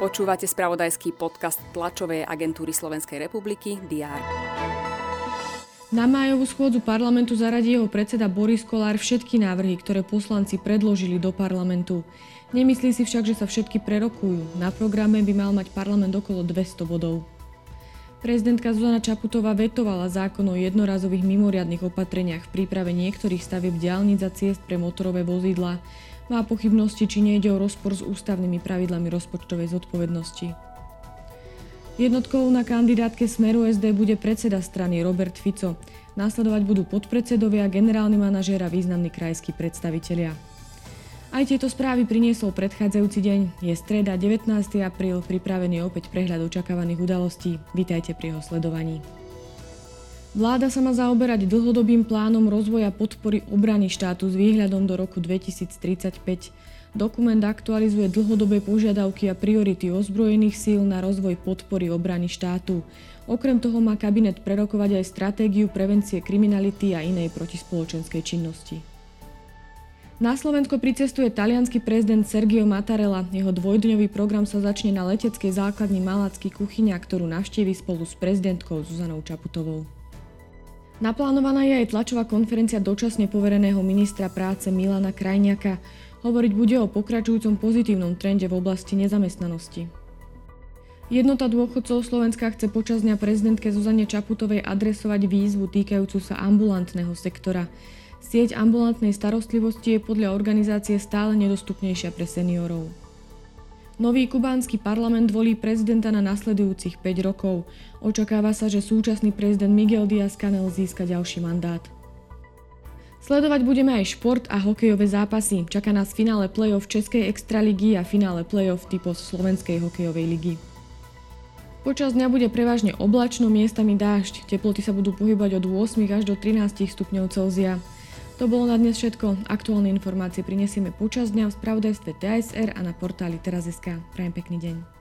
Počúvate spravodajský podcast tlačovej agentúry Slovenskej republiky DR. Na májovú schôdzu parlamentu zaradí jeho predseda Boris Kolár všetky návrhy, ktoré poslanci predložili do parlamentu. Nemyslí si však, že sa všetky prerokujú. Na programe by mal mať parlament okolo 200 bodov. Prezidentka Zuzana Čaputová vetovala zákon o jednorazových mimoriadnych opatreniach v príprave niektorých stavieb diálnic a ciest pre motorové vozidla. Má pochybnosti, či nejde o rozpor s ústavnými pravidlami rozpočtovej zodpovednosti. Jednotkou na kandidátke Smeru SD bude predseda strany Robert Fico. Následovať budú podpredsedovia, generálny manažér a významní krajskí predstavitelia. Aj tieto správy priniesol predchádzajúci deň. Je streda 19. apríl, pripravený opäť prehľad očakávaných udalostí. Vítajte pri jeho sledovaní. Vláda sa má zaoberať dlhodobým plánom rozvoja podpory obrany štátu s výhľadom do roku 2035. Dokument aktualizuje dlhodobé požiadavky a priority ozbrojených síl na rozvoj podpory obrany štátu. Okrem toho má kabinet prerokovať aj stratégiu prevencie kriminality a inej protispoločenskej činnosti. Na Slovensko pricestuje talianský prezident Sergio Mattarella. Jeho dvojdňový program sa začne na leteckej základni Malacký kuchyňa, ktorú navštívi spolu s prezidentkou Zuzanou Čaputovou. Naplánovaná je aj tlačová konferencia dočasne povereného ministra práce Milana Krajniaka. Hovoriť bude o pokračujúcom pozitívnom trende v oblasti nezamestnanosti. Jednota dôchodcov Slovenska chce počas dňa prezidentke Zuzane Čaputovej adresovať výzvu týkajúcu sa ambulantného sektora. Sieť ambulantnej starostlivosti je podľa organizácie stále nedostupnejšia pre seniorov. Nový kubánsky parlament volí prezidenta na nasledujúcich 5 rokov. Očakáva sa, že súčasný prezident Miguel Díaz-Canel získa ďalší mandát. Sledovať budeme aj šport a hokejové zápasy. Čaká nás finále play-off Českej extraligy a finále play-off typov Slovenskej hokejovej ligy. Počas dňa bude prevažne oblačno, miestami dážď. Teploty sa budú pohybať od 8 až do 13 stupňov Celzia. To bolo na dnes všetko. Aktuálne informácie prinesieme počas dňa v spravodajstve TSR a na portáli teraz.sk. Prajem pekný deň.